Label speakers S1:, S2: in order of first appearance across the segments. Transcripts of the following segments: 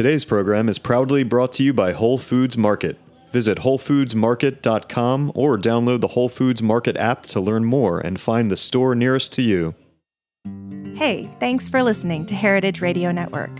S1: Today's program is proudly brought to you by Whole Foods Market. Visit WholeFoodsMarket.com or download the Whole Foods Market app to learn more and find the store nearest to you.
S2: Hey, thanks for listening to Heritage Radio Network.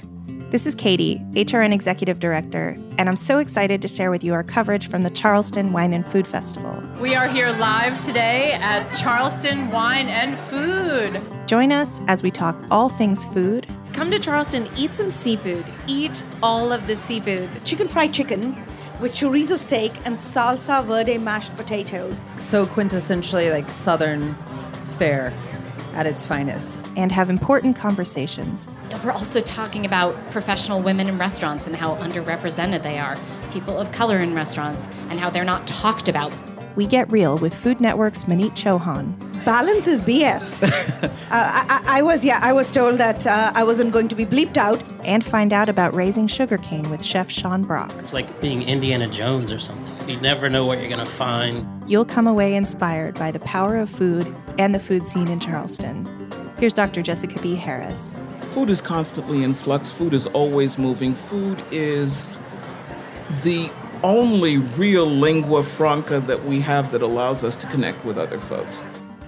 S2: This is Katie, HRN Executive Director, and I'm so excited to share with you our coverage from the Charleston Wine and Food Festival.
S3: We are here live today at Charleston Wine and Food.
S2: Join us as we talk all things food.
S4: Come to Charleston, eat some seafood. Eat all of the seafood.
S5: Chicken fried chicken with chorizo steak and salsa verde mashed potatoes.
S6: So quintessentially like southern fare at its finest.
S2: And have important conversations.
S7: We're also talking about professional women in restaurants and how underrepresented they are, people of color in restaurants, and how they're not talked about.
S2: We get real with Food Network's Maneet Chauhan.
S5: Balance is BS. uh, I, I, was, yeah, I was told that uh, I wasn't going to be bleeped out.
S2: And find out about raising sugarcane with Chef Sean Brock.
S8: It's like being Indiana Jones or something. You never know what you're going to find.
S2: You'll come away inspired by the power of food and the food scene in Charleston. Here's Dr. Jessica B. Harris.
S9: Food is constantly in flux, food is always moving. Food is the only real lingua franca that we have that allows us to connect with other folks.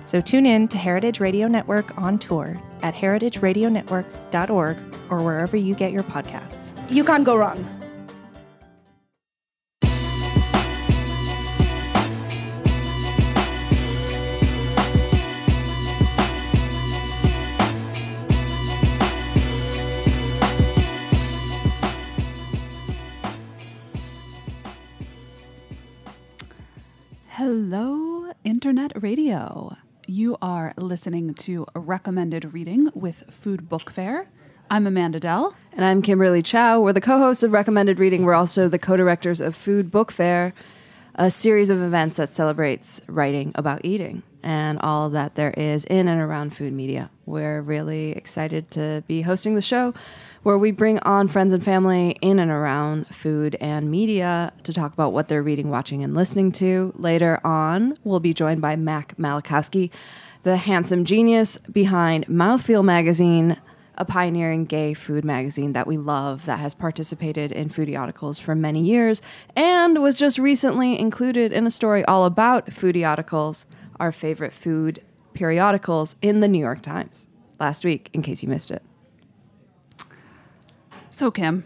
S2: So tune in to Heritage Radio Network on tour at heritageradionetwork.org or wherever you get your podcasts.
S5: You can't go wrong.
S10: Hello, Internet Radio. You are listening to recommended reading with Food Book Fair. I'm Amanda Dell.
S11: And I'm Kimberly Chow. We're the co hosts of Recommended Reading. We're also the co directors of Food Book Fair, a series of events that celebrates writing about eating and all that there is in and around food media. We're really excited to be hosting the show where we bring on friends and family in and around food and media to talk about what they're reading, watching, and listening to. Later on, we'll be joined by Mac Malakowski, the handsome genius behind Mouthfeel Magazine, a pioneering gay food magazine that we love that has participated in foodie articles for many years and was just recently included in a story all about foodie articles, our favorite food periodicals in the New York Times last week, in case you missed it.
S10: So, Kim,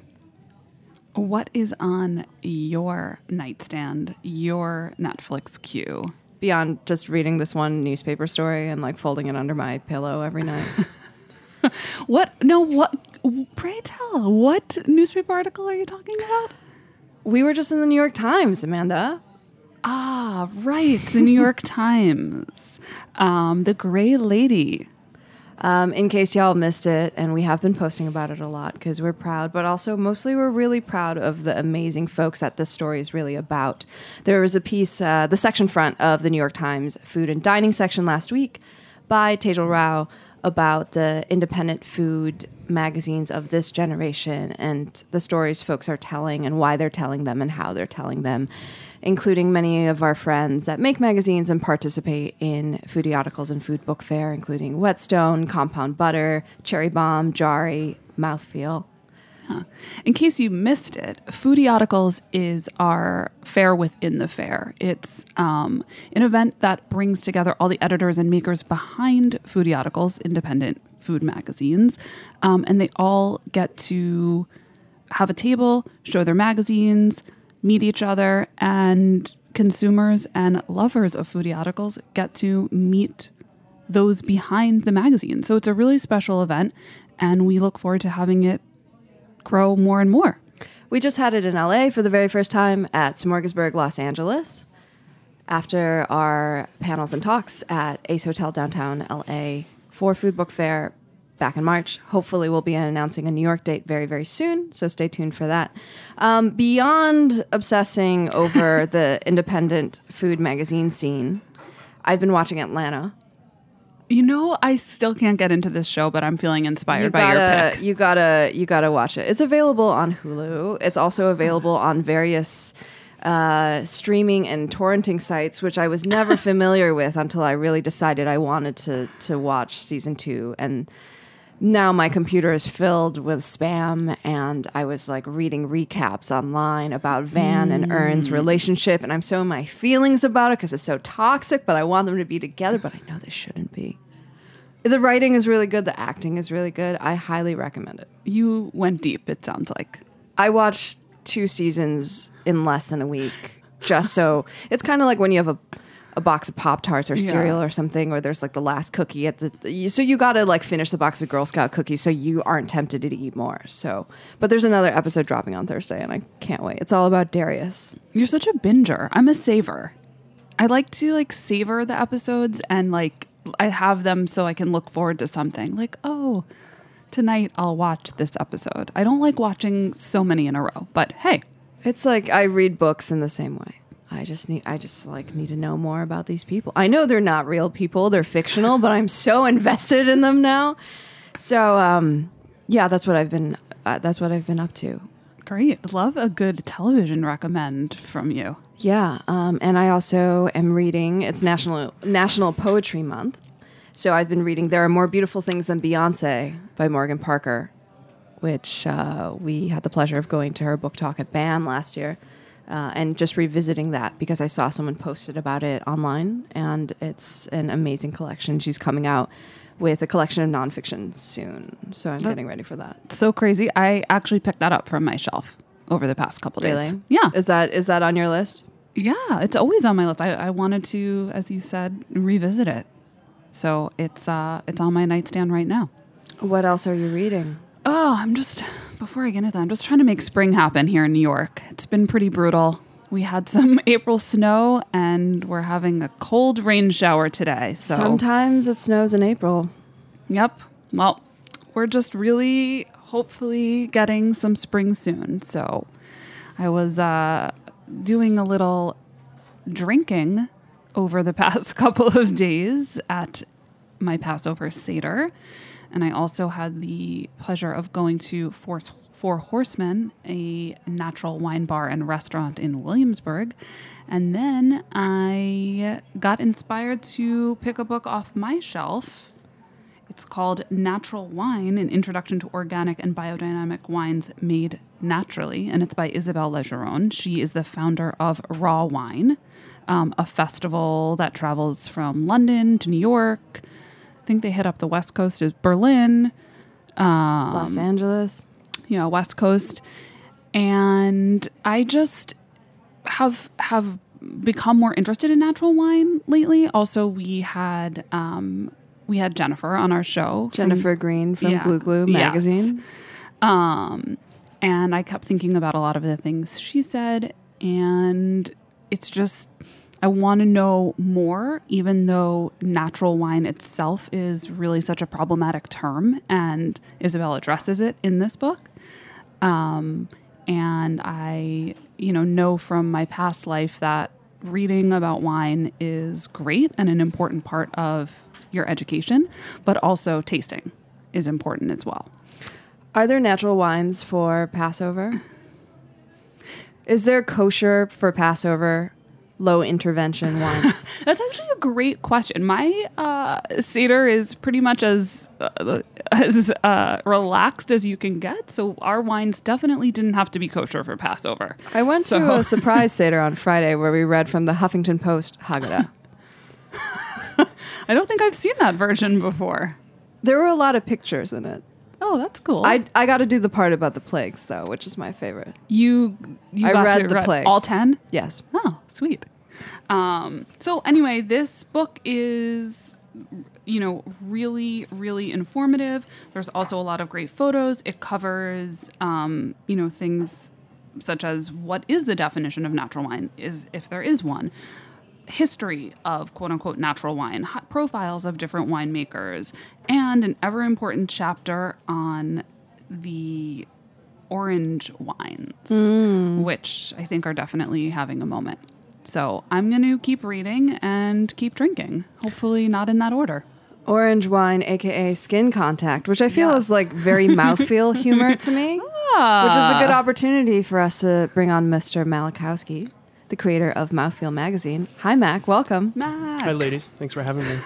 S10: what is on your nightstand, your Netflix queue?
S11: Beyond just reading this one newspaper story and like folding it under my pillow every night.
S10: what? No, what? Pray tell, what newspaper article are you talking about?
S11: We were just in the New York Times, Amanda.
S10: Ah, right. The New York Times. Um, the Gray Lady.
S11: Um, in case y'all missed it, and we have been posting about it a lot because we're proud, but also mostly we're really proud of the amazing folks that this story is really about. There was a piece, uh, the section front of the New York Times food and dining section last week by Tejal Rao about the independent food magazines of this generation and the stories folks are telling and why they're telling them and how they're telling them including many of our friends that make magazines and participate in foodie articles and food book fair, including Whetstone, Compound Butter, Cherry Bomb, Jarry, Mouthfeel.
S10: Huh. In case you missed it, Foodie Articles is our fair within the fair. It's um, an event that brings together all the editors and makers behind Foodie Articles, independent food magazines, um, and they all get to have a table, show their magazines, meet each other, and consumers and lovers of foodie articles get to meet those behind the magazine. So it's a really special event, and we look forward to having it grow more and more.
S11: We just had it in LA for the very first time at Smorgasburg, Los Angeles. After our panels and talks at Ace Hotel downtown LA for Food Book Fair back in March. Hopefully, we'll be announcing a New York date very, very soon. So stay tuned for that. Um, beyond obsessing over the independent food magazine scene, I've been watching Atlanta.
S10: You know, I still can't get into this show, but I'm feeling inspired
S11: you
S10: by
S11: gotta,
S10: your pick.
S11: You gotta, you gotta watch it. It's available on Hulu. It's also available on various uh, streaming and torrenting sites, which I was never familiar with until I really decided I wanted to to watch season two. And now my computer is filled with spam and I was like reading recaps online about Van and Earn's
S10: Mm.
S11: relationship and I'm so in my feelings about it because it's so toxic, but I want them to be together, but I know they shouldn't be. The writing is really good, the acting is really good. I highly recommend it.
S10: You went deep, it sounds like.
S11: I watched two seasons in less than a week just so it's kind of like when you have a a box of Pop Tarts or
S10: Yeah.
S11: cereal or something, or there's like the last cookie at the. So you got to like finish the box of Girl Scout cookies so you aren't tempted to eat more. So, but there's another episode dropping on Thursday, and I can't wait. It's all about Darius.
S10: You're such a binger. I'm a saver. I like to like savor the episodes and like I have them so I can look forward to something. Like, oh, tonight I'll watch this episode. I don't like watching so many in a row, but hey,
S11: It's like I read books in the same way. I just need I just like need to know more about these people. I know they're not real people, they're fictional, but I'm so invested in them now. So um yeah, that's what I've been uh, that's what I've been up to.
S10: great. Love a good television recommend from you.
S11: Yeah, um, and I also am reading. It's National National Poetry Month, so I've been reading "There Are More Beautiful Things Than Beyonce" by Morgan Parker, which uh, we had the pleasure of going to her book talk at BAM last year, uh, and just revisiting that because I saw someone posted about it online, and it's an amazing collection. She's coming out with a collection of nonfiction soon, so I'm
S10: That-
S11: getting ready for that.
S10: So crazy. I actually picked that up from my shelf over the past couple days.
S11: Really?
S10: Yeah.
S11: Is that is that on your list?
S10: Yeah, it's always on my list. I, I wanted to, as you said, revisit it. So it's uh it's on my nightstand right now.
S11: What else are you reading?
S10: Oh, I'm just before I get into that, I'm just trying to make spring happen here in New York. It's been pretty brutal. We had some April snow and we're having a cold rain shower today. So
S11: Sometimes it snows in April.
S10: Yep. Well, we're just really hopefully getting some spring soon. So I was uh, doing a little drinking over the past couple of days at my Passover Seder. And I also had the pleasure of going to Force Four Horsemen, a natural wine bar and restaurant in Williamsburg. And then I got inspired to pick a book off my shelf it's called Natural Wine An Introduction to Organic and Biodynamic Wines Made Naturally, and it's by Isabelle Legeron. She is the founder of Raw Wine, um, a festival that travels from London to New York. Think they hit up the West Coast is Berlin, um,
S11: Los Angeles.
S10: you know, West Coast. And I just have have become more interested in natural wine lately. Also, we had um, we had Jennifer on our show. from-
S11: Jennifer Green from
S10: Yeah.
S11: Glue Glue
S10: Yes.
S11: magazine.
S10: Um, and I kept thinking about a lot of the things she said, and it's just I want to know more, even though natural wine itself is really such a problematic term, and Isabel addresses it in this book. Um, and I, you know, know from my past life that reading about wine is great and an important part of your education, but also tasting is important as well.
S11: Are there natural wines for Passover? Is there kosher for Passover low intervention wines?
S10: That's actually a great question. My uh, Seder is pretty much as uh, as uh, relaxed as you can get. So our wines definitely didn't have to be kosher for Passover.
S11: I went
S10: So-
S11: to a surprise Seder on Friday where we read from the Huffington Post Haggadah.
S10: I don't think I've seen that version before.
S11: there were a lot of pictures in it.
S10: Oh, that's cool.
S11: I, I got to do the part about the plagues, though, which is my favorite.
S10: you you
S11: I
S10: got
S11: read
S10: to
S11: the
S10: read
S11: plagues.
S10: all ten.
S11: Yes.
S10: Oh, sweet. Um, so anyway, this book is you know really really informative. There's also a lot of great photos. It covers um, you know things such as what is the definition of natural wine is if there is one history of quote unquote natural wine, profiles of different winemakers, and an ever important chapter on the orange wines, which I think are definitely having a moment. So I'm going to keep reading and keep drinking. Hopefully, not in that order.
S11: Orange wine, aka skin contact, which I feel is like very mouthfeel humor to me, which is a good ah. opportunity for us to bring on Mr. Malakowski, the creator of Mouthfeel magazine. Hi, Mac. Welcome.
S10: Mac.
S12: Hi, ladies. Thanks for having me.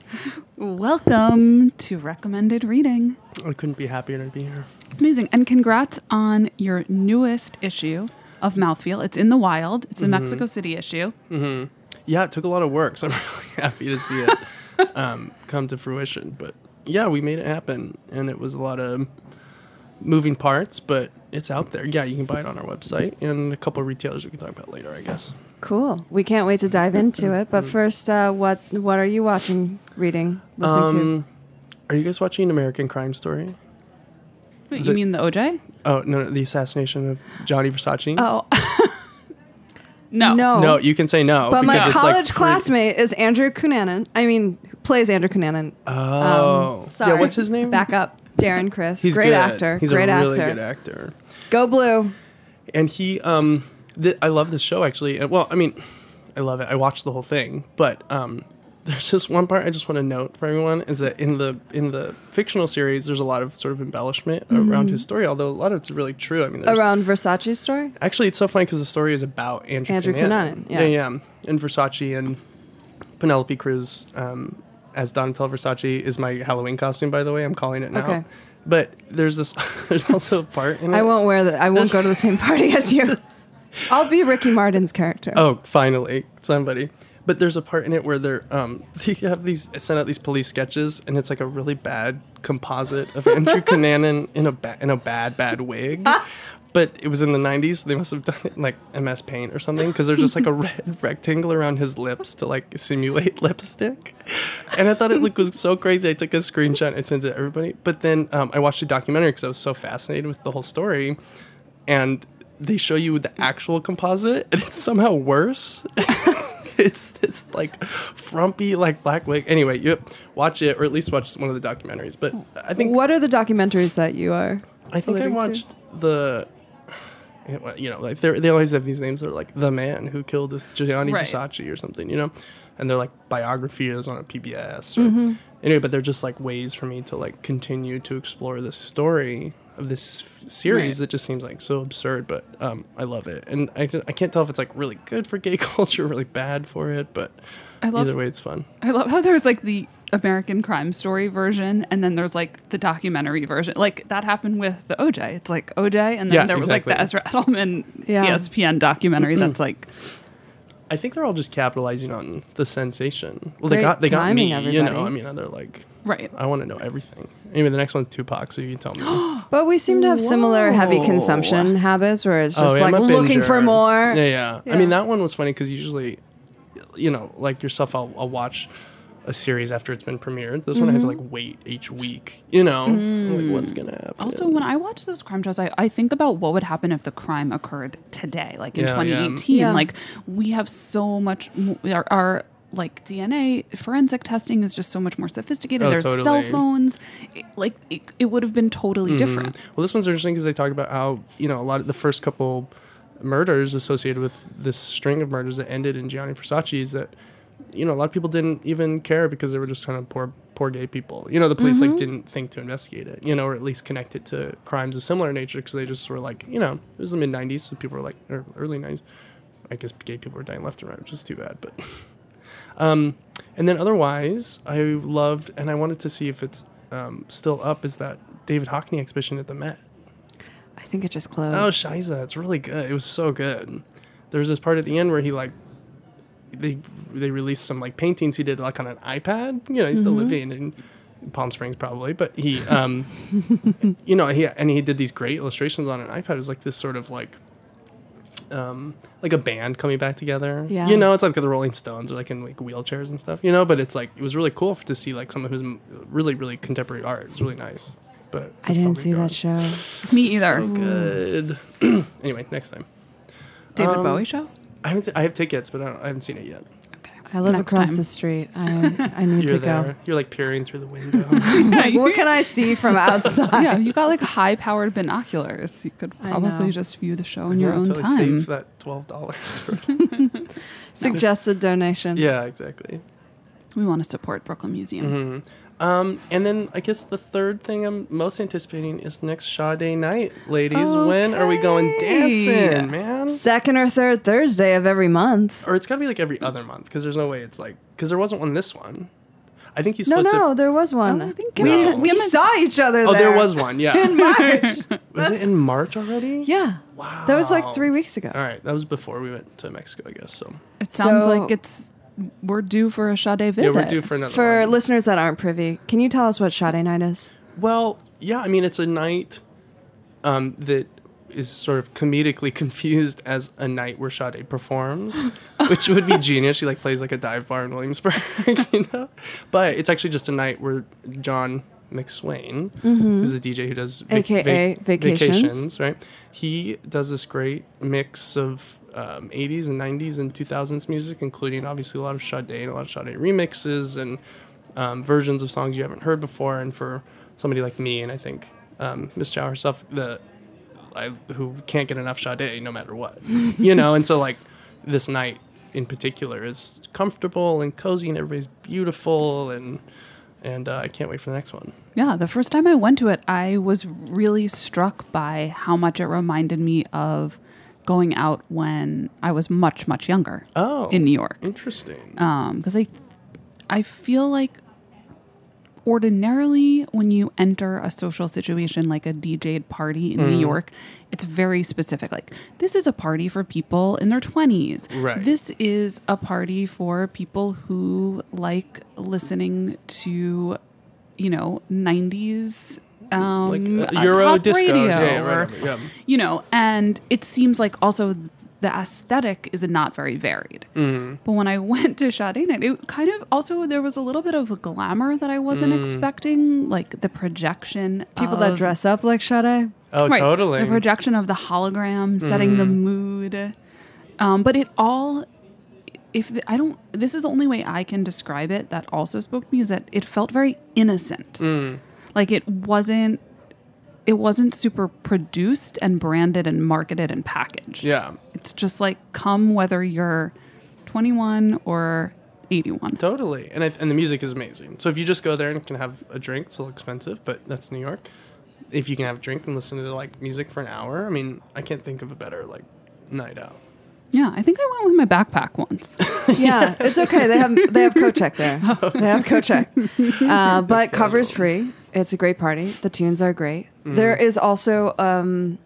S10: Welcome to recommended reading.
S12: I couldn't be happier to be here.
S10: Amazing. And congrats on your newest issue of Mouthfeel. It's in the wild. It's the
S12: Mhm.
S10: Mexico City issue.
S12: hmm Yeah, it took a lot of work, so I'm really happy to see it um, come to fruition. But yeah, we made it happen, and it was a lot of moving parts, but it's out there. Yeah, you can buy it on our website and a couple of retailers we can talk about later, I guess.
S11: Cool. We can't wait to dive into it. But first, uh, what what are you watching, reading, listening to?
S12: Um, Are you guys watching American Crime Story?
S10: Wait,
S12: The-
S10: you mean the OJ?
S12: Oh no, no, the assassination of Gianni Versace.
S10: Oh. no.
S11: No.
S12: No, you can say no.
S11: But my
S12: because it's like
S11: college
S12: pre-
S11: classmate is Andrew Cunanan. I mean, who plays Andrew Cunanan.
S12: Oh.
S11: Um, sorry.
S12: Yeah, what's his name?
S11: Back up. Darren Criss.
S12: He's
S11: great
S12: good.
S11: actor.
S12: He's
S11: great
S12: a really
S11: actor.
S12: good actor.
S11: Go blue.
S12: And he, um, th- I love this show actually. Uh, Well, I mean, I love it. I watched the whole thing, but um, there's just one part I just want to note for everyone is that in the in the fictional series, there's a lot of sort of embellishment around
S11: Mhm.
S12: his story, although a lot of it's really true. I mean,
S11: Around Versace's story?
S12: Actually, it's so funny because the story is about Andrew,
S11: Andrew
S12: Cunanan.
S11: Yeah.
S12: yeah, yeah. And Versace and Penelope Cruz um, as Donatella Versace is my Halloween costume, by the way. I'm calling it now.
S11: Okay.
S12: But there's this. there's also a part in it.
S11: I won't wear that. I won't go to the same party as you. I'll be Ricky Martin's character.
S12: Oh, finally, somebody. But there's a part in it where they're um they have these send out these police sketches and it's like a really bad composite of Andrew Cunanan in a ba- in a bad bad wig. But it was in the 90s. So they must have done it in like MS Paint or something because there's just like a red rectangle around his lips to like simulate lipstick. And I thought it looked was so crazy. I took a screenshot and sent it to everybody. But then um, I watched a documentary because I was so fascinated with the whole story. And they show you the actual composite and it's somehow worse. it's this like frumpy like black wig. Anyway, you watch it or at least watch one of the documentaries. But I think
S11: What are the documentaries that you are?
S12: I think I
S11: alluding to?
S12: watched the. You know, like they they always have these names that are like the man who killed this Gianni
S10: Right.
S12: Versace or something, you know, and they're like biographies on a PBS. Or,
S11: Mhm.
S12: Anyway, but they're just like ways for me to like continue to explore this story of this series
S10: Right.
S12: that just seems like so absurd, but um, I love it, and I, I can't tell if it's like really good for gay culture, really bad for it, but
S10: I love-
S12: either way, it's fun.
S10: I love how there's like the American Crime Story version, and then there's like the documentary version. Like that happened with the OJ. It's like OJ, and then
S12: Yeah,
S10: there was like the Ezra. Edelman
S11: Yeah.
S10: ESPN documentary. that's like
S12: I think they're all just capitalizing on the sensation. Well,
S11: Great
S12: they got they got me.
S11: timing,
S12: You know. I mean, they're like,
S10: right.
S12: I want to know everything. Anyway, the next one's Tupac, so you can tell me.
S11: But we seem to have similar heavy
S10: Whoa.
S11: consumption habits where it's just
S12: Oh, yeah,
S11: like
S12: I'm a
S11: looking
S12: binger.
S11: for more.
S12: Yeah, yeah. I mean, that one was funny because usually, you know, like yourself, I'll, I'll watch a series after it's been premiered. This one I had to
S11: Mhm.
S12: like wait each week. You know, like what's gonna happen?
S10: Also, when I watch those crime shows, I, I think about what would happen if the crime occurred today, like in
S12: Yeah, yeah.
S10: 2018.
S11: Yeah.
S10: Like we have so much, mo- our, our like DNA forensic testing is just so much more sophisticated.
S12: Oh,
S10: There's cell phones. It- like it, it would have been totally
S12: Mhm.
S10: different.
S12: Well, this one's interesting because they talk about how you know a lot of the first couple murders associated with this string of murders that ended in Gianni Versace's that you know a lot of people didn't even care because they were just kind of poor poor gay people. You know, the police
S11: Mhm.
S12: like didn't think to investigate it. You know, or at least connect it to crimes of similar nature because they just were like you know it was the mid '90s, so people were like or early '90s. I guess gay people were dying left and right, which is too bad, but. Um, and then otherwise, I loved, and I wanted to see if it's um, still up, is that David Hockney exhibition at the Met.
S11: I think it just closed.
S12: Oh, Shiza, it's really good. It was so good. There was this part at the end where he like, they they released some like paintings he did like on an iPad. You know, he's still
S11: Mhm.
S12: living in Palm Springs probably, but he, um, you know, he and he did these great illustrations on an iPad. It was like this sort of like. Um, like a band coming back together.
S11: Yeah.
S12: You know, it's like the Rolling Stones or like in like wheelchairs and stuff. You know, but it's like it was really cool to see like some of his really really contemporary art. It was really nice. But
S11: I didn't see that show.
S10: Me either.
S12: so good. anyway, next time.
S10: David
S12: Um,
S10: Bowie show.
S12: I haven't. I have tickets, but I, don't, I haven't seen it yet.
S11: I live across
S10: time.
S11: the street. I, I need
S12: You're
S11: to
S12: there.
S11: go.
S12: You're like peering through the window.
S11: Like, what can I see from outside?
S10: yeah, you got like high powered binoculars. You could probably just view the show in your own
S12: totally
S10: time.
S12: Save that twelve dollars.
S11: Suggested donation.
S12: yeah, exactly.
S10: We want to support Brooklyn Museum.
S12: hmm Um, and then I guess the third thing I'm most anticipating is the next Sade night, ladies. When are we going dancing, man?
S11: Second or third Thursday of every month.
S12: Or it's gotta be like every other month because there's no way it's like because there wasn't one this one. I think he
S11: No,
S12: splits
S11: no,
S12: it.
S11: there was one.
S10: I think
S11: we
S12: No.
S11: we saw each other
S12: Oh, there
S11: there.
S12: was one. Yeah.
S11: In March.
S12: was it in March already?
S11: yeah.
S12: Wow.
S11: That was like three weeks ago.
S12: All right, that was before we went to Mexico, I guess. So
S10: It sounds
S11: So-
S10: like it's we're due for a Sade visit.
S12: yeah, we're due for another.
S11: For
S12: one.
S11: listeners that aren't privy, can you tell us what Sade Night is?
S12: Well, yeah, I mean, it's a night um, that is sort of comedically confused as a night where Sade performs, which would be genius. She like plays like a dive bar in Williamsburg, you know. But it's actually just a night where John McSwain, who's a DJ who does vac-
S11: AKA
S12: vac-
S11: Vacations.
S12: right? He does this great mix of um, 80s and 90s and 2000s music, including obviously a lot of Sade and a lot of Sade remixes and um, versions of songs you haven't heard before. And for somebody like me, and I think um, Miss Chow herself, the I, who can't get enough Sade no matter what, you know. And so like this night in particular is comfortable and cozy, and everybody's beautiful, and and uh, I can't wait for the next one.
S10: Yeah, the first time I went to it, I was really struck by how much it reminded me of going out when I was much much younger.
S12: Oh,
S10: in New York.
S12: Interesting.
S10: because I, I feel like ordinarily when you enter a social situation like a DJ'd party in New
S12: Mm.
S10: York, it's very specific. Like this is a party for people in their twenties.
S12: Right.
S10: This is a party for people who like listening to, you know, nineties. Um,
S12: Like, uh,
S10: uh,
S12: Euro
S10: top
S12: disco,
S10: radio
S12: yeah,
S10: or,
S12: whatever, yeah.
S10: you know, and it seems like also the aesthetic is not very varied.
S12: Mhm.
S10: But when I went to Sade Night, it kind of also there was a little bit of a glamour that I wasn't
S12: Mm.
S10: expecting, like the projection.
S11: People that dress up like Sade?
S12: Oh,
S10: Right,
S12: totally.
S10: The projection of the hologram setting the
S12: Mhm.
S10: mood. Um, but it all, if the, I don't, this is the only way I can describe it that also spoke to me is that it felt very innocent.
S12: Mm.
S10: Like it wasn't, it wasn't super produced and branded and marketed and packaged.
S12: Yeah.
S10: It's just like come whether you're 21 or 81.
S12: Totally, and I, and the music is amazing. So if you just go there and can have a drink, it's a little expensive, but that's New York. If you can have a drink and listen to like music for an hour, I mean, I can't think of a better like night out.
S10: Yeah, I think I went with my backpack once.
S11: yeah, it's okay. They have they have coat check there. They have coat check. Uh, but covers free. It's a great party. The tunes are great.
S12: Mhm.
S11: There is also um,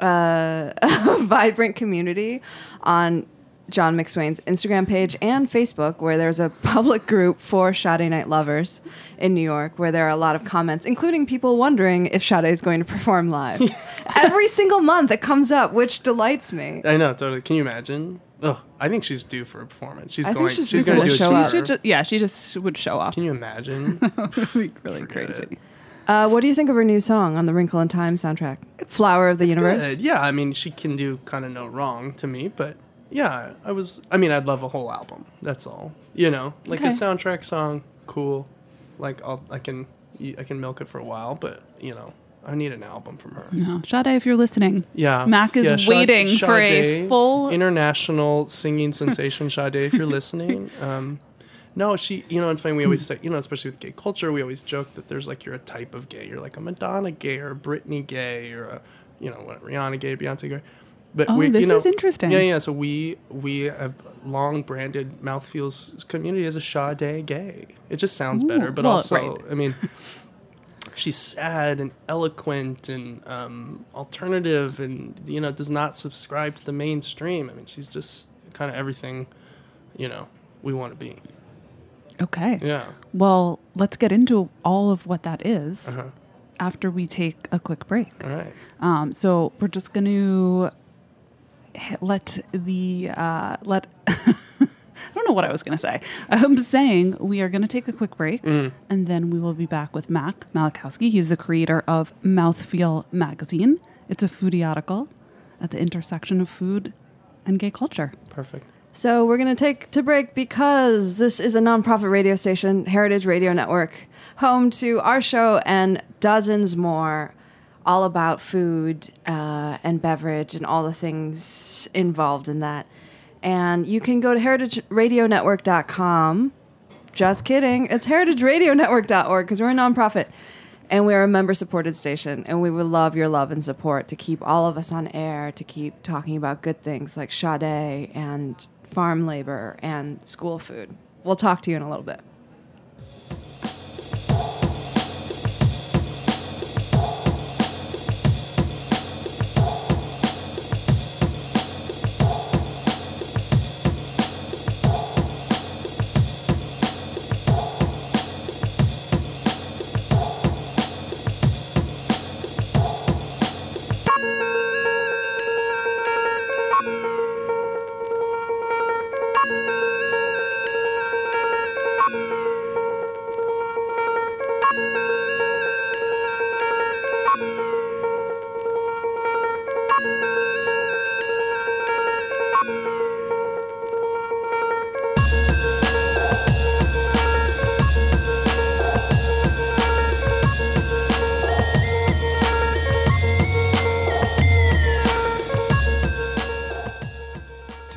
S11: uh, a vibrant community on John McSwain's Instagram page and Facebook, where there's a public group for Sade Night lovers in New York, where there are a lot of comments, including people wondering if Sade is going to perform live. Every single month it comes up, which delights me.
S12: I know, totally. Can you imagine? Oh, I think she's due for a performance. She's
S11: I think
S12: going.
S11: she's
S12: she's
S11: just
S12: going to
S11: gonna
S12: do a
S11: show
S12: tour.
S11: up.
S10: She yeah, she just would show off.
S12: Can you imagine?
S10: really crazy.
S11: Uh, what do you think of her new song on the Wrinkle in Time soundtrack? Flower of the Universe?
S12: Good. Yeah, I mean, she can do kind of no wrong to me, but yeah, I was. I mean, I'd love a whole album. That's all. You know, like a soundtrack song, cool. Like I'll, I can, I can milk it for a while, but you know, I need an album from her.
S10: No, Sade, if you're listening,
S12: Yeah,
S10: Mac is
S12: yeah, Sade-
S10: waiting for a full.
S12: international singing sensation. Sade, if you're listening, um, no, she. You know, it's funny. We always say, you know, especially with gay culture, we always joke that there's like you're a type of gay. You're like a Madonna gay or a Britney gay or a, you know, what, Rihanna gay, Beyonce gay. But
S10: Oh,
S12: we,
S10: this
S12: you know,
S10: is interesting.
S12: Yeah, yeah. So we we have long branded Mouthfeels community as a Sade gay. It just sounds
S10: Ooh,
S12: better, but
S10: well,
S12: also,
S10: right.
S12: I mean she's sad and eloquent and um, alternative and you know does not subscribe to the mainstream i mean she's just kind of everything you know we want to be
S10: Okay.
S12: Yeah.
S10: Well, let's get into all of what that is
S12: Uh-huh.
S10: after we take a quick break.
S12: all right
S10: Um, so we're just going to let the uh, let. I don't know what I was going to say. I'm saying we are going to take a quick break,
S12: Mm.
S10: and then we will be back with Mac Malakowski. He's the creator of Mouthfeel magazine. It's a foodie article at the intersection of food and gay culture.
S12: perfect
S11: So we're going to take to break because this is a nonprofit radio station, Heritage Radio Network, home to our show and dozens more, all about food uh, and beverage and all the things involved in that. And you can go to heritageradionetwork.com. Just kidding. It's heritageradionetwork.org because we're a nonprofit and we're a member supported station. And we would love your love and support to keep all of us on air, to keep talking about good things like Sade and farm labor and school food. We'll talk to you in a little bit.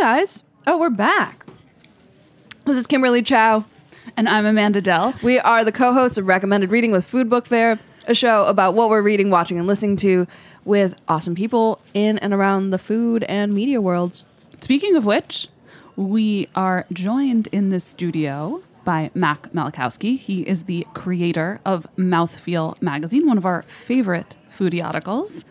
S11: Guys. Oh, we're back. This is Kimberly Chow.
S10: And I'm Amanda Dell.
S11: We are the co hosts of Recommended Reading with Food Book Fair, a show about what we're reading, watching, and listening to with awesome people in and around the food and media worlds.
S10: Speaking of which, we are joined in the studio by Mac Malakowski. He is the creator of Mouthfeel magazine, one of our favorite foodie articles.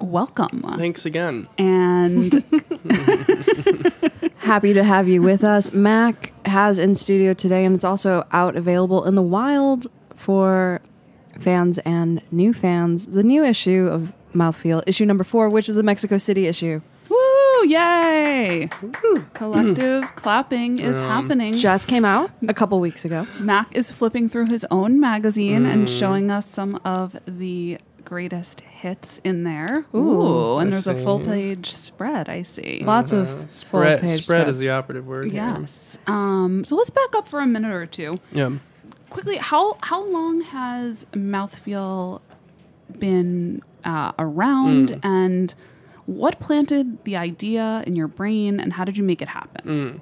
S10: Welcome.
S12: Thanks again.
S10: And
S11: Happy to have you with us. Mac has in studio today, and it's also out available in the wild for fans and new fans. The new issue of Mouthfeel, issue number four, which is the Mexico City issue.
S10: woo, yay! Collective clapping is um, happening.
S11: Just came out a couple weeks ago.
S10: Mac is flipping through his own magazine and mm. showing us some of the greatest hits in there. Ooh, and there's a full page spread, I see.
S11: Lots of full
S12: spread,
S11: page
S12: spread is the operative word. here.
S10: Yes. Um, so let's back up for a minute or two.
S12: Yeah.
S10: Quickly, how how long has Mouthfeel been uh, around,
S12: Mm.
S10: and what planted the idea in your brain, and how did you make it happen?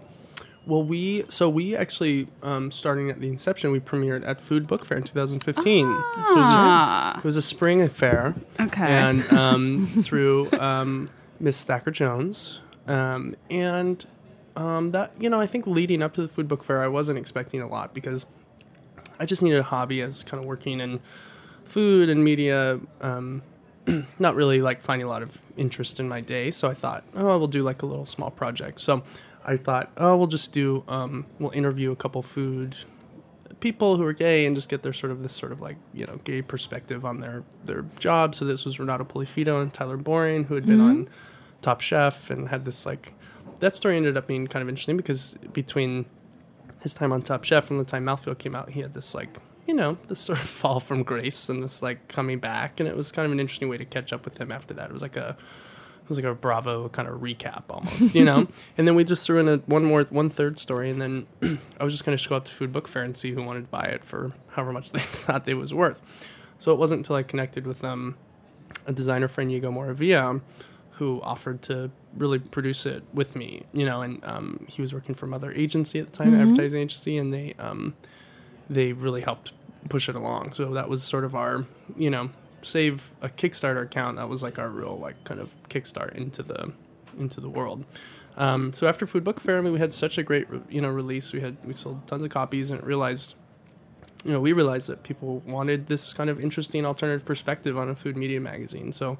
S12: Well, we so we actually um, starting at the inception, we premiered at Food Book Fair in 2015. This was
S10: Ah.
S12: just, it was a spring affair.
S10: Okay.
S12: And um, through um, Miss Thacker Jones, um, and um, that you know, I think leading up to the Food Book Fair, I wasn't expecting a lot because I just needed a hobby as kind of working in food and media. Um, not really like finding a lot of interest in my day. So I thought, oh, we'll do like a little small project. So I thought, oh, we'll just do, um, we'll interview a couple food people who are gay and just get their sort of this sort of like you know gay perspective on their their job. So this was Renato Poliafito and Tyler Boring who had been on Top Chef and had this like that story ended up being kind of interesting because between his time on Top Chef and the time Mouthfeel came out, he had this like you know this sort of fall from grace and this like coming back, and it was kind of an interesting way to catch up with him after that. It was like a it was like a Bravo kind of recap almost, you know. and then we just threw in a one more one third story, and then I was just going to go up to Food Book Fair and see who wanted to buy it for however much they thought it was worth. So it wasn't until I connected with um, a designer friend, Diego Moravia, who offered to really produce it with me, you know, and um, he was working for another Agency at the time, advertising agency, and they um, they really helped push it along. So that was sort of our, you know, save a Kickstarter account. That was like our real like kind of kickstart into the into the world. Um, so after Food Book Fair, I mean, we had such a great you know release. We had we sold tons of copies and realized. You know, we realized that people wanted this kind of interesting alternative perspective on a food media magazine. So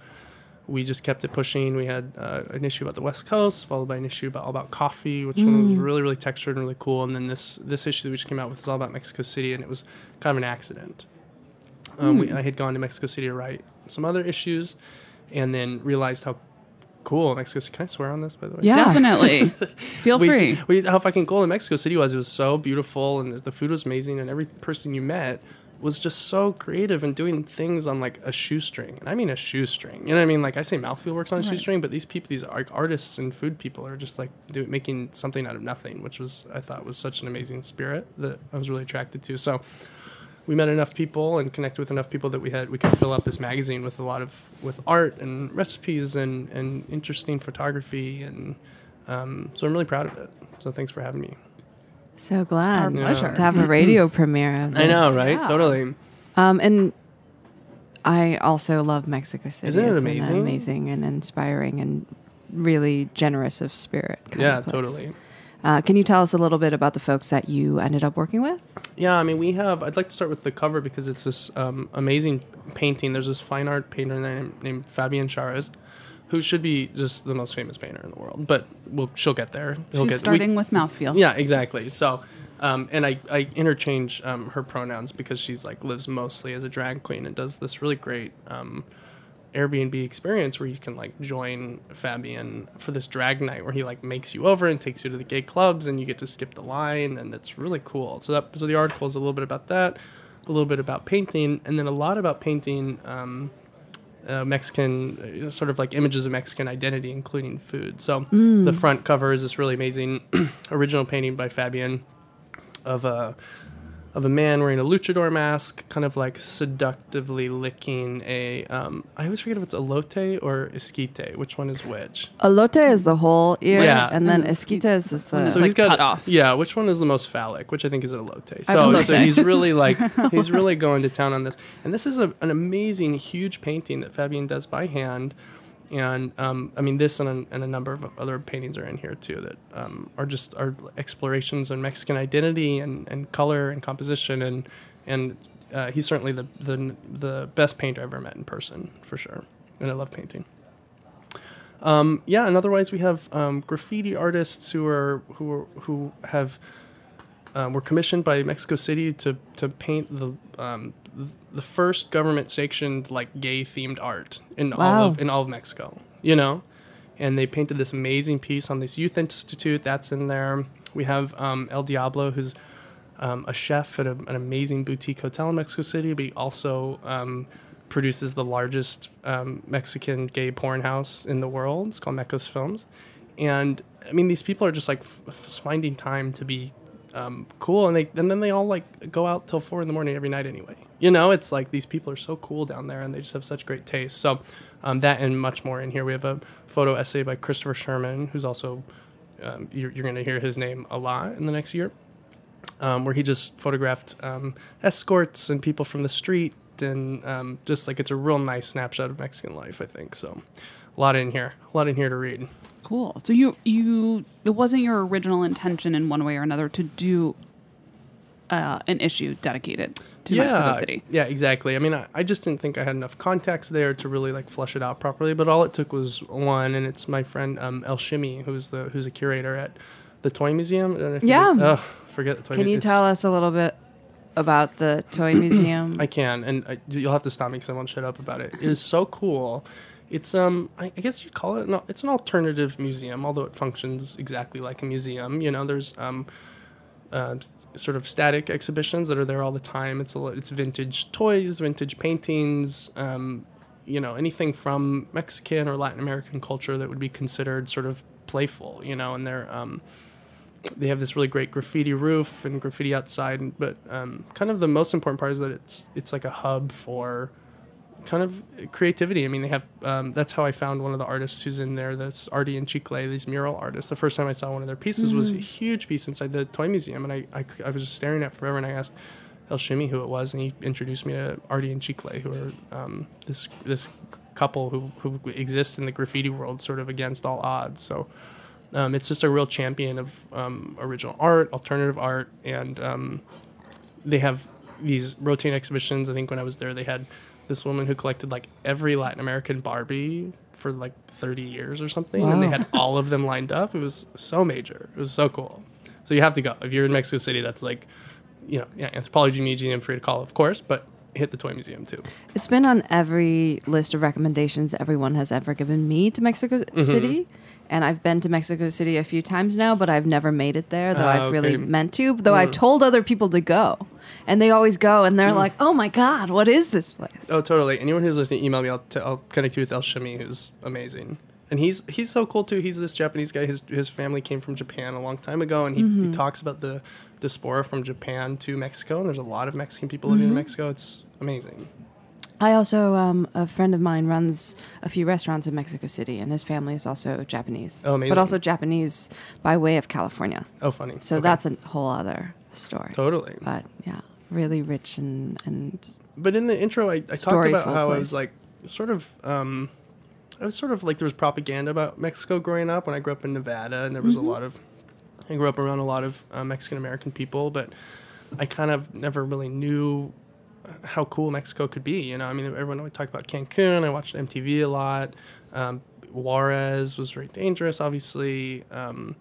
S12: we just kept it pushing. We had uh, an issue about the West Coast, followed by an issue about all about coffee, which one was really really textured and really cool. And then this this issue that we just came out with is all about Mexico City, and it was kind of an accident. Um, we, I had gone to Mexico City to write some other issues, and then realized how cool Mexico City. Can I swear on this, by the way?
S11: Yeah.
S10: Definitely. Feel
S12: we,
S10: free.
S12: we, how fucking cool Mexico City was. It was so beautiful, and the, the food was amazing, and every person you met was just so creative and doing things on like a shoestring. And I mean a shoestring. You know what I mean? Like I say, mouthfeel works on a
S10: Right.
S12: shoestring, but these people, these like artists and food people, are just like do, making something out of nothing, which was I thought was such an amazing spirit that I was really attracted to. So we met enough people and connected with enough people that we had we could fill up this magazine with a lot of with art and recipes and and interesting photography and um, so I'm really proud of it. So thanks for having me.
S11: So glad
S10: Our pleasure.
S11: to have a radio premiere of this.
S12: I know, right?
S10: Yeah.
S12: Totally.
S11: Um, and I also love Mexico City.
S12: Isn't it
S11: It's an
S12: amazing?
S11: amazing and inspiring and really generous of spirit. kind
S12: Yeah,
S11: of place.
S12: totally.
S11: Uh, can you tell us a little bit about the folks that you ended up working with?
S12: Yeah, I mean, we have. I'd like to start with the cover because it's this um, amazing painting. There's this fine art painter named, named Fabian Chairez, who should be just the most famous painter in the world. But we'll, she'll get there. He'll
S10: She's
S12: get,
S10: starting with mouthfeel.
S12: Yeah, exactly. So, um, and I, I interchange um, her pronouns because she's like lives mostly as a drag queen and does this really great um, Airbnb experience where you can like join Fabian for this drag night where he like makes you over and takes you to the gay clubs and you get to skip the line and it's really cool. So that so the article is a little bit about that, a little bit about painting, and then a lot about painting. Um, uh, Mexican, uh, sort of like images of Mexican identity, including food. So
S13: Mm.
S12: the front cover is this really amazing original painting by Fabian of a of a man wearing a luchador mask, kind of like seductively licking a. Um, I always forget if it's elote or esquite. Which one is which?
S11: Elote is the whole ear,
S12: Yeah.
S11: and then esquite is just the.
S12: so he's got Yeah, which one is the most phallic? Which I think is an elote. So,
S11: elote.
S12: so he's really like he's really going to town on this. And this is a, an amazing, huge painting that Fabian does by hand. And um, I mean, this and a, and a number of other paintings are in here too that um, are just are explorations on Mexican identity and, and color and composition and and uh, he's certainly the, the the best painter I've ever met in person for sure. And I love painting. Um, yeah, and otherwise we have um, graffiti artists who are who are, who have um, were commissioned by Mexico City to to paint the um, the first government sanctioned like gay themed art in all of in all of Mexico. You know, and they painted this amazing piece on this youth institute that's in there. We have um, El Diablo, who's um, a chef at a, an amazing boutique hotel in Mexico City, but he also um, produces the largest um, Mexican gay porn house in the world. It's called Mecos Films. And I mean, these people are just like f- f- finding time to be um, cool, and they and then they all like go out till four in the morning every night anyway. You know, it's like these people are so cool down there, and they just have such great taste. So um, that and much more in here. We have a photo essay by Christopher Sherman, who's also um, you're, you're going to hear his name a lot in the next year um, where he just photographed um, escorts and people from the street and um, just like it's a real nice snapshot of Mexican life, I think. So a lot in here, a lot in here to read.
S10: Cool. So you you it wasn't your original intention in one way or another to do uh, an issue dedicated to Mexico City.
S12: Yeah, exactly. I mean, I, I just didn't think I had enough context there to really like flush it out properly. But all it took was one, and it's my friend um, El Shimi, who's the who's a curator at the Toy Museum. I don't know if you
S11: Yeah.
S12: know- Ugh, forget the Toy museum.
S11: Can you
S12: Museum.
S11: tell us a little bit about the toy museum?
S12: I can, and I, you'll have to stop me because I won't shut up about it. It is so cool. It's um, I, I guess you'd call it. An, it's an alternative museum, although it functions exactly like a museum. You know, there's um, uh, sort of static exhibitions that are there all the time. It's a, it's vintage toys, vintage paintings. Um, you know, anything from Mexican or Latin American culture that would be considered sort of playful. You know, and they're um, they have this really great graffiti roof and graffiti outside. But um, kind of the most important part is that it's it's like a hub for kind of creativity. I mean, they have um, that's how I found one of the artists who's in there. That's Artie and Chicle, these mural artists. The first time I saw one of their pieces was a
S13: Mm.
S12: huge piece inside the toy museum, and I I was just staring at it forever. And I asked El Shimi who it was, and he introduced me to Artie and Chicle, who are um, this this couple who who exist in the graffiti world, sort of against all odds. So. Um, it's just a real champion of um, original art, alternative art, and um, they have these rotating exhibitions. I think when I was there, they had this woman who collected like every Latin American Barbie for like 30 years or something, and they had all of them lined up. It was so major. It was so cool. So you have to go if you're in Mexico City. That's like, you know, yeah, Anthropology Museum free to call, of course, but hit the toy museum too.
S11: It's been on every list of recommendations everyone has ever given me to Mexico
S12: Mhm.
S11: City. And I've been to Mexico City a few times now, but I've never made it there, though
S12: Ah,
S11: I've really meant to. Though I've
S12: Mm.
S11: told other people to go. And they always go and they're
S12: Mm.
S11: like, oh my God, what is this place?
S12: Oh, totally. Anyone who's listening, email me. I'll, t- I'll connect you with El Shimi, who's amazing. And he's he's so cool too. He's this Japanese guy. His his family came from Japan a long time ago, and he, he
S11: Mhm.
S12: talks about the diaspora from Japan to Mexico. And there's a lot of Mexican people living in
S11: Mhm.
S12: Mexico. It's amazing.
S11: I also, um, a friend of mine runs a few restaurants in Mexico City, and his family is also Japanese.
S12: Oh, amazing.
S11: But also Japanese by way of California.
S12: Oh, funny.
S11: So
S12: Okay.
S11: that's a whole other story.
S12: Totally.
S11: But yeah, really rich and, and
S12: But in the intro, I, I talked about how I was like sort of. Um, I was sort of like there was propaganda about Mexico growing up when I grew up in Nevada, and there was
S11: Mhm.
S12: a lot of. I grew up around a lot of uh, Mexican American people, but I kind of never really knew how cool Mexico could be. You know, I mean, everyone would talk about Cancun. I watched MTV a lot. Um, Juarez was very dangerous, obviously. Um,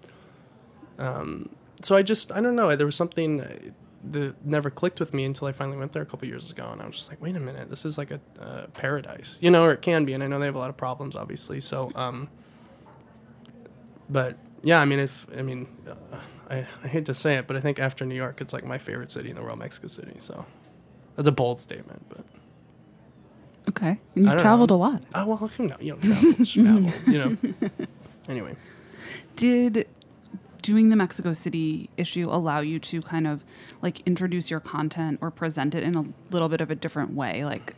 S12: um, so I just, I don't know. There was something that never clicked with me until I finally went there a couple years ago, and I was just like, wait a minute, this is like a uh, paradise, you know, or it can be. And I know they have a lot of problems, obviously. So, um, but yeah, I mean, if I mean, uh, I, I hate to say it, but I think after New York, it's like my favorite city in the world, Mexico City. So that's a bold statement, but.
S10: Okay. And you've traveled
S12: know.
S10: a lot.
S12: Oh well, you know, you don't travel, travel, you know. Anyway,
S10: Did doing the Mexico City issue allow you to kind of like introduce your content or present it in a little bit of a different way? Like,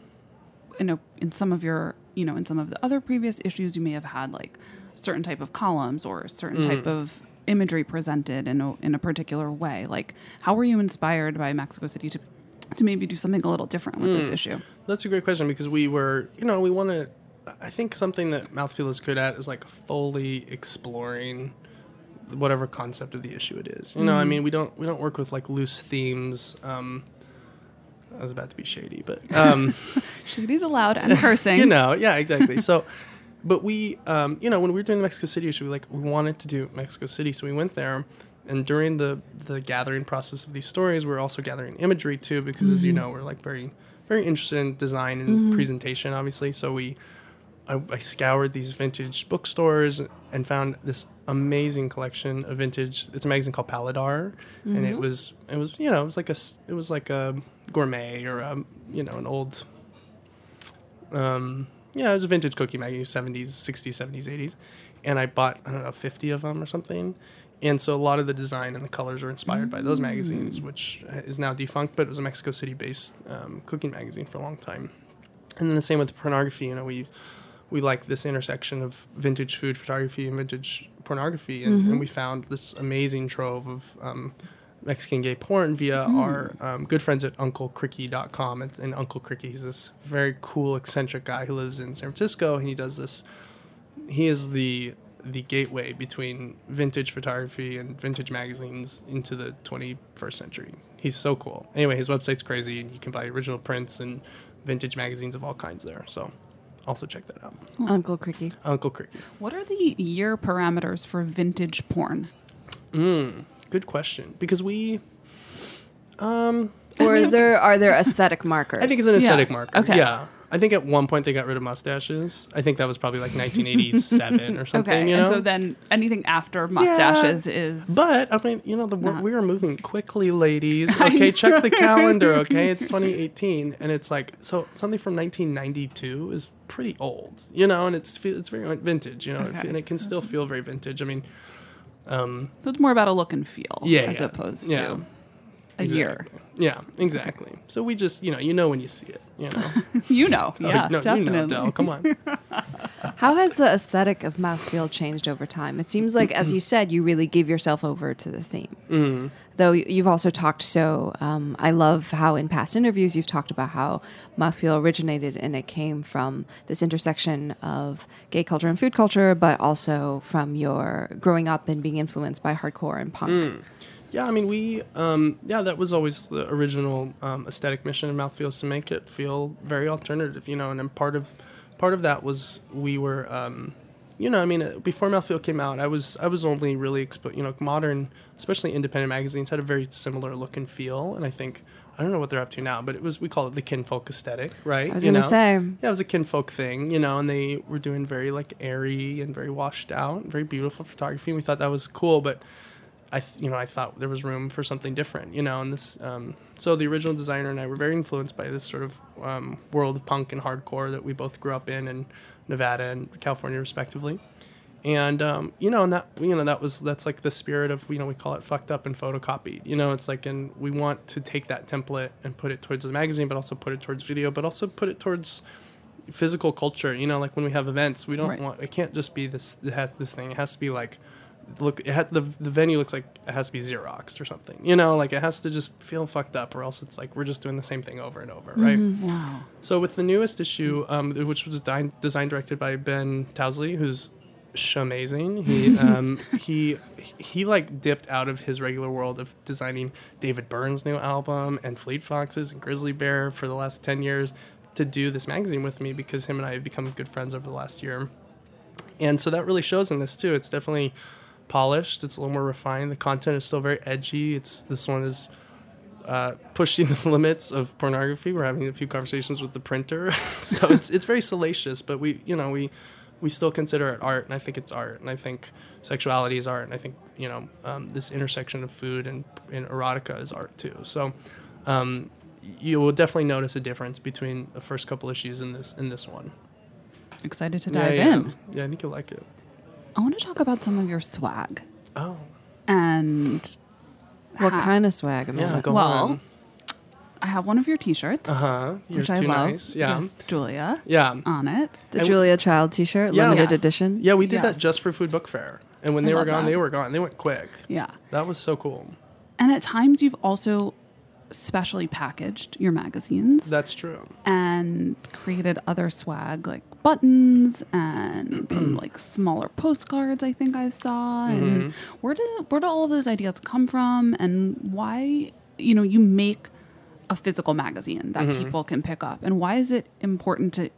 S10: in a, in some of your, you know, in some of the other previous issues, you may have had like certain type of columns or a certain type
S12: Mm.
S10: of imagery presented in a, in a particular way. Like, how were you inspired by Mexico City to to maybe do something a little different with this
S12: Mm.
S10: issue?
S12: That's a great question because we were, you know, we want to. I think something that Mouthfeel is good at is like fully exploring whatever concept of the issue it is. You know, I
S10: Mhm.
S12: mean, we don't we don't work with like loose themes. Um, I was about to be shady, but um,
S10: Shady's allowed and cursing.
S12: you know, yeah, exactly. So, but we, um, you know, when we were doing the Mexico City issue, we like we wanted to do Mexico City, so we went there. And during the the gathering process of these stories, we are also gathering imagery too, because as you
S10: Mhm.
S12: know, we're like very very interested in design and
S10: Mhm.
S12: presentation, obviously. So we, I, I scoured these vintage bookstores and found this amazing collection of vintage. It's a magazine called Paladar, and it
S10: Mhm.
S12: was it was you know it was like a it was like a gourmet or a you know an old um, yeah, it was a vintage cookie magazine, seventies, sixties, seventies, eighties, and I bought I don't know fifty of them or something. And so a lot of the design and the colors are inspired by those magazines, which is now defunct, but it was a Mexico City-based um, cooking magazine for a long time. And then the same with pornography. You know, we we like this intersection of vintage food photography and vintage pornography, and,
S10: Mhm.
S12: and we found this amazing trove of um, Mexican gay porn via
S10: Mm.
S12: our um, good friends at UncleCricky.com. And, and Uncle Cricky, he's this very cool, eccentric guy who lives in San Francisco, and he does this. He is the the gateway between vintage photography and vintage magazines into the 21st century. He's so cool. Anyway, his website's crazy, and you can buy original prints and vintage magazines of all kinds there. So, also check that out.
S11: Uncle Cricky.
S12: Uncle Cricky.
S10: What are the year parameters for vintage porn?
S12: Mm, good question. Because we, um,
S11: Or is there are there aesthetic markers?
S12: I think it's an aesthetic marker.
S10: Okay.
S12: Yeah. I think at one point they got rid of mustaches. I think that was probably like 1987 or something.
S10: okay,
S12: You know.
S10: and so then anything after mustaches is.
S12: But I mean, you know, the
S10: Not-
S12: we are moving quickly, ladies. Okay, check the calendar. Okay, it's 2018, and it's like so something from 1992 is pretty old, you know, and it's it's very vintage, you know,
S10: Okay.
S12: and it can still feel very vintage. I mean, um,
S10: So it's more about a look and feel,
S12: yeah,
S10: as
S12: yeah,
S10: opposed
S12: yeah.
S10: to a year.
S12: Exactly. Yeah, exactly. So we just, you know, you know when you see it, you know.
S10: you know,
S12: Oh,
S10: yeah,
S12: no,
S10: definitely.
S12: you know, Del, come on.
S11: How has the aesthetic of Mouthfeel changed over time? It seems like, as you said, you really give yourself over to the theme.
S12: Mhm.
S11: Though you've also talked so, um, I love how in past interviews you've talked about how Mouthfeel originated and it came from this intersection of gay culture and food culture, but also from your growing up and being influenced by hardcore and punk.
S12: Mm. Yeah, I mean, we, um, yeah, that was always the original um, aesthetic mission of Mouthfeel is to make it feel very alternative, you know, and then part of, part of that was we were, um, you know, I mean, uh, before Mouthfeel came out, I was, I was only really, expo- you know, modern, especially independent magazines had a very similar look and feel, and I think, I don't know what they're up to now, but it was, we call it the kinfolk aesthetic, right?
S11: I was
S12: You
S11: gonna
S12: know?
S11: say.
S12: Yeah, it was a kinfolk thing, you know, and they were doing very like airy and very washed out, and very beautiful photography. And we thought that was cool, but I, th- you know, I thought there was room for something different, you know. And this, um, so the original designer and I were very influenced by this sort of um, world of punk and hardcore that we both grew up in, in Nevada and California, respectively. And um, you know, and that you know that was that's like the spirit of you know we call it fucked up and photocopied. You know, it's like and we want to take that template and put it towards the magazine, but also put it towards video, but also put it towards physical culture. You know, like when we have events, we don't
S10: Right.
S12: want it can't just be this it has this thing. It has to be like look it had the the venue looks like it has to be Xerox or something. You know, like it has to just feel fucked up or else it's like we're just doing the same thing over and over, right?
S10: Mhm. Wow.
S12: So with the newest issue, um, which was design, design directed by Ben Towsley, who's amazing. He um, he he like dipped out of his regular world of designing David Byrne's new album and Fleet Foxes and Grizzly Bear for the last ten years to do this magazine with me because him and I have become good friends over the last year. And so that really shows in this too. It's definitely polished. It's a little more refined. The content is still very edgy. It's this one is uh, pushing the limits of pornography. We're having a few conversations with the printer, so it's it's very salacious. But we you know we we still consider it art, and I think it's art, and I think sexuality is art, and I think you know um, this intersection of food and, and erotica is art too. So. Um, you will definitely notice a difference between the first couple issues in this in this one.
S10: Excited to
S12: Yeah,
S10: dive
S12: yeah.
S10: in.
S12: Yeah, I think you'll like it.
S10: I want to talk about some of your swag.
S12: Oh.
S10: And
S11: What
S10: ha-
S11: kind of swag? am I
S12: Yeah,
S11: looking
S12: go
S10: well,
S12: on.
S10: I have one of your T-shirts,
S12: Uh-huh. You're
S10: which I
S12: too
S10: love.
S12: nice. Yeah.
S10: with Julia.
S12: Yeah.
S10: on it.
S11: The
S12: And-
S11: Julia Child T-shirt,
S12: Yeah.
S11: limited
S10: Yes.
S11: edition.
S12: Yeah, we did
S10: Yes.
S12: that just for Food Book Fair. And when
S10: I
S12: they were gone,
S10: that.
S12: they were gone. They went quick.
S10: Yeah,
S12: That was so cool.
S10: and at times you've also specially packaged your magazines
S12: That's true.
S10: and created other swag like buttons and some like smaller postcards. I think I saw.
S12: Mm-hmm.
S10: And where did where do all of those ideas come from, and why you know you make a physical magazine that
S12: Mm-hmm.
S10: people can pick up, and why is it important to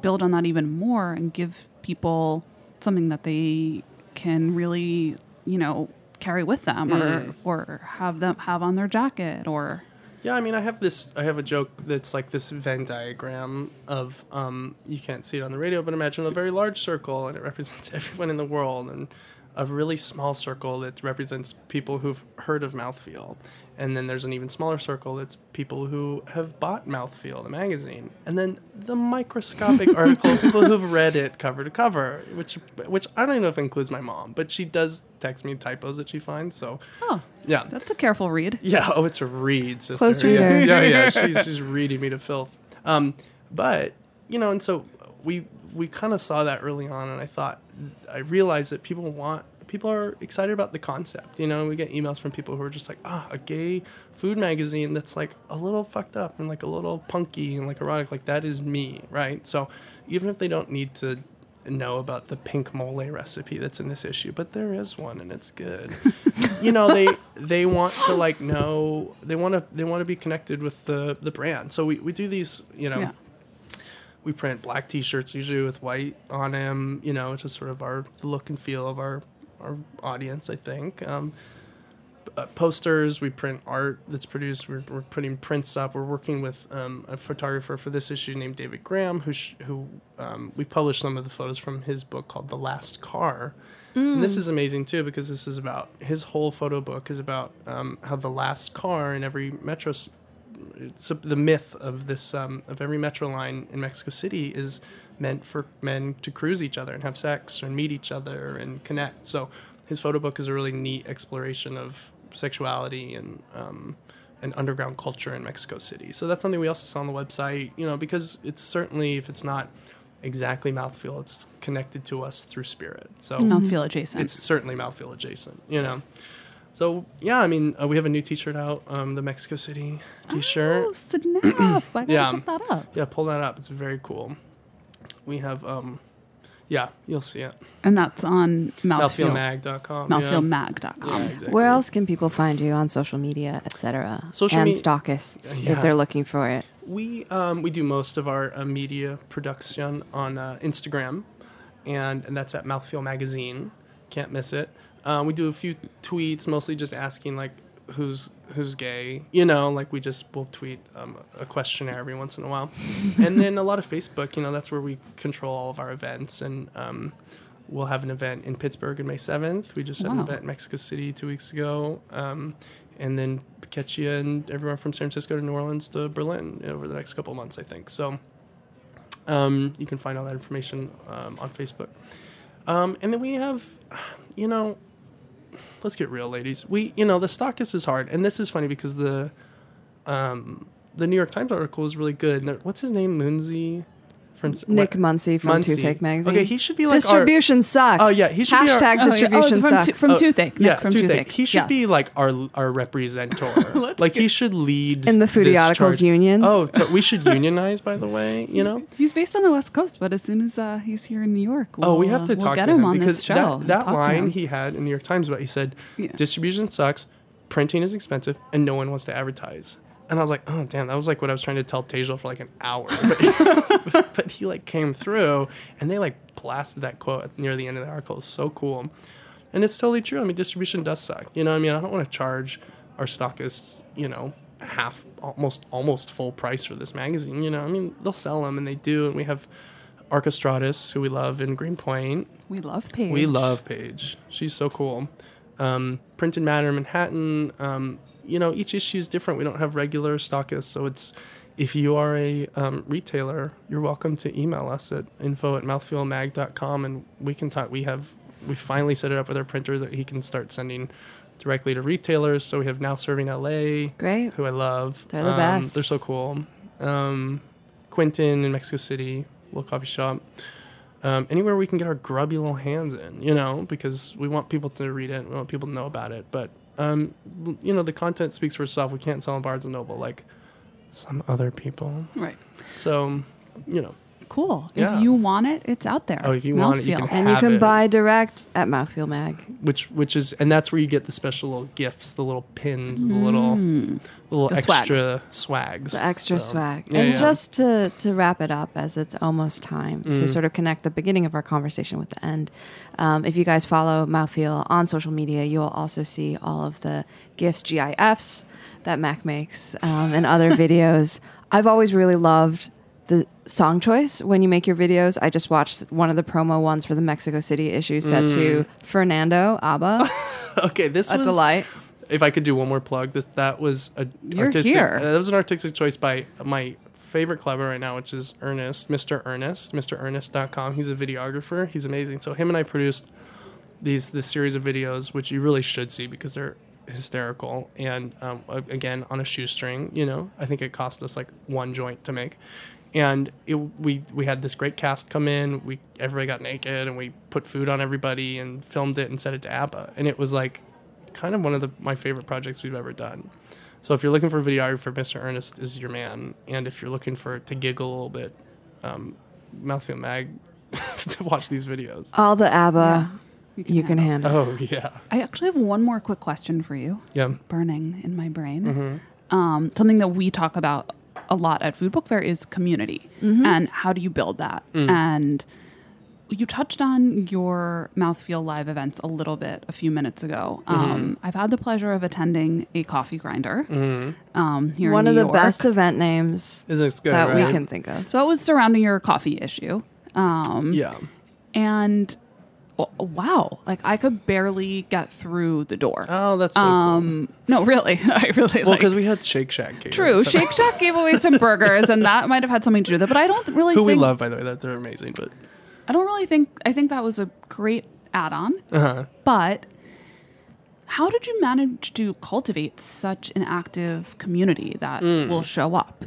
S10: build on that even more and give people something that they can really you know carry with them
S12: Mm.
S10: or or have them have on their jacket or
S12: Yeah, I mean, I have this. I have a joke that's like this Venn diagram of um, you can't see it on the radio, but imagine a very large circle and it represents everyone in the world, and a really small circle that represents people who've heard of Mouthfeel, and then there's an even smaller circle that's people who have bought Mouthfeel, the magazine, and then the microscopic article people who've read it cover to cover, which which I don't even know if includes my mom, but she does text me typos that she finds, so
S10: oh
S12: yeah.
S10: that's a careful read
S12: Yeah, oh, it's a read, sister.
S11: Close
S12: yeah. Yeah, yeah, she's she's reading me to filth. Um, but you know, and so we we kind of saw that early on, and I thought I realized that people want people are excited about the concept. You know, we get emails from people who are just like, ah, a gay food magazine that's like a little fucked up and like a little punky and like erotic. Like that is me, right? So even if they don't need to know about the pink mole recipe that's in this issue, but there is one and it's good. you know, they they want to like know they want to they want to be connected with the the brand. So we, we do these, you know,
S10: Yeah.
S12: We print black t-shirts usually with white on them, you know, it's just sort of our the look and feel of our our audience, I think. Um, uh, posters. We print art that's produced. We're, we're putting prints up. We're working with um, a photographer for this issue named David Graham, who sh- who um, we published some of the photos from his book called The Last Car. And this is amazing too because this is about his whole photo book is about um, how the last car in every metro. S- It's a, the myth of this um, of every metro line in Mexico City is meant for men to cruise each other and have sex and meet each other and connect. So his photo book is a really neat exploration of sexuality and um, and underground culture in Mexico City. So that's something we also saw on the website, you know, because it's certainly if it's not exactly mouthfeel, it's connected to us through spirit. So
S10: mouthfeel adjacent.
S12: it's certainly mouthfeel adjacent, you know. So yeah, I mean, uh, we have a new T-shirt out, um, the Mexico City T-shirt.
S10: Oh, snap! I gotta
S12: Yeah.
S10: look that up.
S12: Yeah, pull that up. It's very cool. We have, um, yeah, you'll see it.
S10: And that's on mouthfeel,
S12: Mouthfeelmag.com.
S10: mouthfeelmag.com.
S12: Yeah, exactly.
S11: Where else can people find you on social media, etc.?
S12: Social
S11: and
S12: me-
S11: stockists
S12: Yeah.
S11: if they're looking for it.
S12: We um, we do most of our uh, media production on uh, Instagram, and and that's at Mouthfeel Magazine. Can't miss it. Um, we do a few tweets, mostly just asking like who's who's gay. You know, like we just will tweet um, a questionnaire every once in a while, and then a lot of Facebook. You know, that's where we control all of our events and. Um, We'll have an event in Pittsburgh on May 7th. We just had an event in Mexico City two weeks ago. Um, and then you and everyone from San Francisco to New Orleans to Berlin over the next couple of months, I think. So um, you can find all that information um, on Facebook. Um, and then we have, you know, let's get real, ladies. We, you know, the stockist is hard, and this is funny because the, um, the New York Times article is really good. And what's his name, Moonsey? For instance,
S11: Nick
S12: what-
S11: Muncy from Toothache Magazine.
S12: Okay, he should be like our-
S11: distribution sucks.
S12: Oh yeah, he should be our,
S11: Hashtag
S10: Oh, yeah.
S11: distribution
S10: Oh, from
S11: sucks.
S10: Tu- from
S12: Oh,
S10: Toothache. Nick
S12: Yeah,
S10: from
S12: Toothache.
S10: Toothache.
S12: He should
S10: Yes.
S12: be like our our representor. like he should lead
S11: In the
S12: this
S11: Foodioticals union?
S12: Oh, to- we should unionize. By the way, you know.
S10: He's based on the West Coast, but as soon as uh, he's here in New York,
S12: oh, we have to
S10: uh, we'll
S12: talk
S10: get
S12: to
S10: him,
S12: him
S10: on
S12: because
S10: this show.
S12: that
S10: and
S12: that line he had in New York Times about he said
S10: Yeah.
S12: distribution sucks, printing is expensive, and no one wants to advertise. And I was like, oh damn, that was like what I was trying to tell Tejal for like an hour. But, but he like came through, and they like blasted that quote near the end of the article. It's so cool, and it's totally true. I mean, distribution does suck. You know, I mean, I don't want to charge our stockists, you know, half almost almost full price for this magazine. You know, I mean, they'll sell them, and they do, and we have Archestratus, who we love in Greenpoint.
S10: we love Paige.
S12: We love Paige. She's so cool. Um, Printed Matter in Manhattan. Um, you know, each issue is different. We don't have regular stockists, so it's if you are a um, retailer, you're welcome to email us at info at mouthfeelmag.com and we can talk. We have we finally set it up with our printer that he can start sending directly to retailers. So we have now serving LA,
S11: Great.
S12: who I love.
S11: They're the
S12: Um,
S11: best.
S12: They're so cool. Um, Quentin in Mexico City, little coffee shop. Um, anywhere we can get our grubby little hands in, you know, because we want people to read it, we want people to know about it. But um, you know, the content speaks for itself. We can't sell in Barnes and Noble like some other people.
S10: Right.
S12: So, you know,
S10: Cool.
S12: Yeah.
S10: If you want it, it's out there.
S12: Oh, if you want it, you
S10: Mouthfeel.
S12: can
S11: And you can
S12: it.
S11: buy direct at Mouthfeel Mag.
S12: which which is and that's where you get the special little gifts, the little pins, the little the little
S10: The swag.
S12: extra swags,
S11: The extra
S12: So,
S11: swag.
S12: yeah,
S11: and
S12: yeah.
S11: just to, to wrap it up, as it's almost time to
S12: Mm.
S11: sort of connect the beginning of our conversation with the end, um, if you guys follow Mouthfeel on social media, you'll also see all of the GIFs, GIFs that Mac makes um, and other videos. I've always really loved the song choice when you make your videos. I just watched one of the promo ones for the Mexico City issue set to Fernando ABBA.
S12: okay, this
S11: a
S12: was a
S11: delight.
S12: If I could do one more plug, this that was a
S11: You're
S12: artistic.
S11: here.
S12: Uh, that was an artistic choice by my favorite clever right now, which is Ernest, Mr. Ernest, Mr. MrErnest.com. He's a videographer. He's amazing. So him and I produced these this series of videos, which you really should see because they're hysterical and um, again on a shoestring. You know, I think it cost us like one joint to make. And it, we we had this great cast come in. We everybody got naked, and we put food on everybody, and filmed it and sent it to ABBA. And it was like kind of one of the my favorite projects we've ever done. So if you're looking for a videographer, Mr. Ernest is your man. And if you're looking for to giggle a little bit, um, Mouthfeel Mag to watch these videos.
S11: All the ABBA you can, handle.
S12: Oh yeah.
S10: I actually have one more quick question for you.
S12: Yeah.
S10: Burning in my brain.
S12: Mm-hmm.
S10: Um, something that we talk about a lot at Food Book Fair is community
S11: Mhm.
S10: and how do you build that?
S12: Mm.
S10: And you touched on your Mouthfeel Live events a little bit a few minutes ago.
S12: Mm-hmm.
S10: Um, I've had the pleasure of attending a coffee grinder
S12: Mhm.
S10: um, here
S11: One
S10: in
S11: of the
S10: York.
S11: best event names
S12: good,
S11: that
S12: right?
S11: we can think of.
S10: So it was surrounding your coffee issue. Um,
S12: Yeah.
S10: And w- wow, like I could barely get through the door.
S12: Oh, that's so
S10: um, no, really, I really
S12: Well,
S10: like.
S12: because we had Shake Shack. catered,
S10: True, Shake Shack gave away some burgers, and that might have had something to do with it. But I don't really.
S12: Who we love, by the way, that they're amazing. But
S10: I don't really think. I think that was a great add-on.
S12: uh-huh.
S10: But how did you manage to cultivate such an active community that
S12: Mm.
S10: will show up?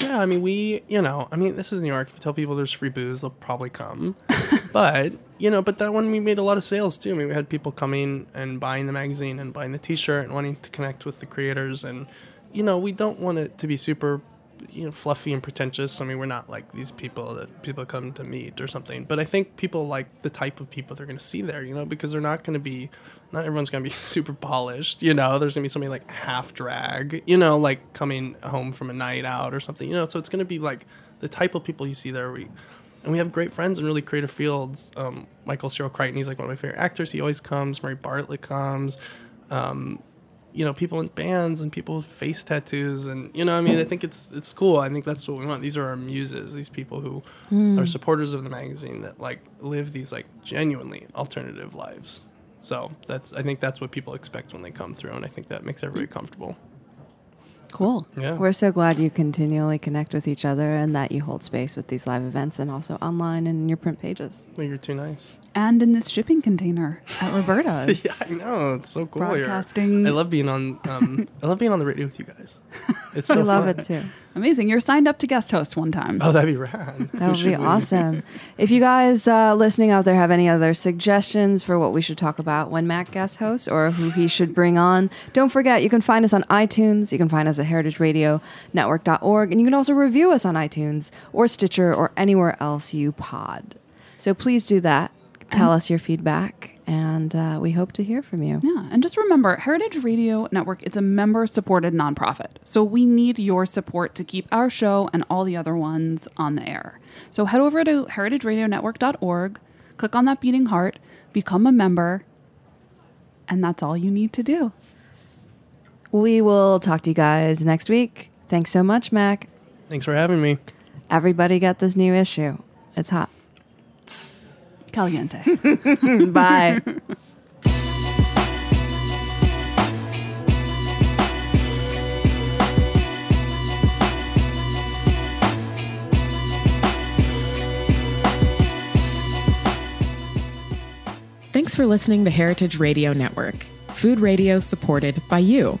S12: Yeah, I mean, we, you know, I mean, this is New York. If you tell people there's free booze, they'll probably come. but, you know, but that one we made a lot of sales too. I mean, we had people coming and buying the magazine and buying the t shirt and wanting to connect with the creators. And, you know, we don't want it to be super, you know, fluffy and pretentious. I mean, we're not like these people that people come to meet or something. But I think people like the type of people they're going to see there, you know, because they're not going to be, not everyone's going to be super polished, you know, there's going to be somebody like half drag, you know, like coming home from a night out or something, you know, so it's going to be like the type of people you see there. We, and we have great friends in really creative fields. Um, Michael Cyril Creighton, he's like one of my favorite actors. He always comes. Murray Bartlett comes. Um, you know, people in bands and people with face tattoos, and you know, I mean, I think it's it's cool. I think that's what we want. These are our muses. These people who
S11: Mm.
S12: are supporters of the magazine that like live these like genuinely alternative lives. So that's I think that's what people expect when they come through, and I think that makes everybody comfortable.
S10: Cool.
S12: Yeah.
S11: We're so glad you continually connect with each other and that you hold space with these live events and also online and in your print pages.
S12: Well, you're too nice.
S10: And in this shipping container at Roberta's.
S12: yeah, I know. It's so cool
S10: Broadcasting-
S12: here. I love being on. Um, I love being on the radio with you guys. It's
S11: we
S12: so
S11: love
S12: fun.
S11: it too.
S10: Amazing. You're signed up to guest host one time.
S12: Oh, that'd be rad.
S11: That would be awesome. if you guys uh, listening out there have any other suggestions for what we should talk about when Matt guest hosts or who he should bring on, don't forget you can find us on iTunes. You can find us at heritageradionetwork.org. And you can also review us on iTunes or Stitcher or anywhere else you pod. So please do that. Tell us your feedback. And uh, we hope to hear from you.
S10: Yeah, and just remember, Heritage Radio Network is a member-supported nonprofit, so we need your support to keep our show and all the other ones on the air. So head over to heritageradionetwork.org, click on that beating heart, become a member, and that's all you need to do.
S11: We will talk to you guys next week. Thanks so much, Mac.
S12: Thanks for having me.
S11: Everybody got this new issue. It's hot.
S10: Caliente.
S11: Bye.
S13: Thanks for listening to Heritage Radio Network, food radio supported by you.